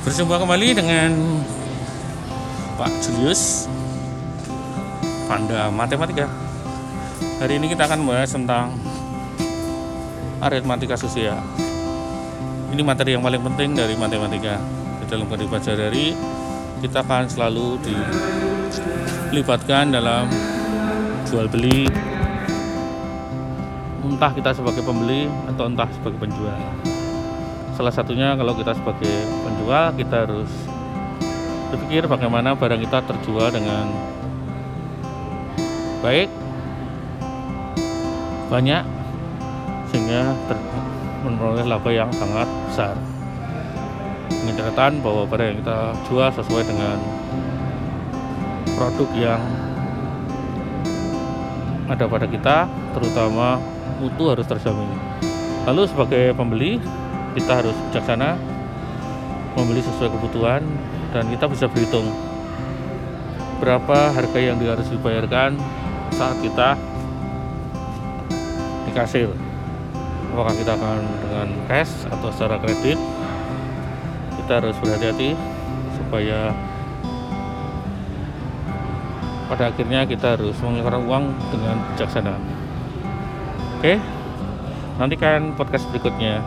Berjumpa kembali dengan Pak Julius Panda Matematika. Hari ini kita akan membahas tentang aritmatika sosial. Ini materi yang paling penting dari matematika. Di dalam kehidupan sehari-hari kita akan selalu dilibatkan dalam jual beli. Entah kita sebagai pembeli atau entah sebagai penjual salah satunya kalau kita sebagai penjual kita harus berpikir bagaimana barang kita terjual dengan baik banyak sehingga memperoleh laba yang sangat besar. Dengan catatan bahwa barang yang kita jual sesuai dengan produk yang ada pada kita terutama mutu harus terjamin. Lalu sebagai pembeli kita harus bijaksana membeli sesuai kebutuhan dan kita bisa berhitung berapa harga yang harus dibayarkan saat kita di kasir apakah kita akan dengan cash atau secara kredit? Kita harus berhati-hati supaya pada akhirnya kita harus mengeluarkan uang dengan bijaksana. Oke nantikan podcast berikutnya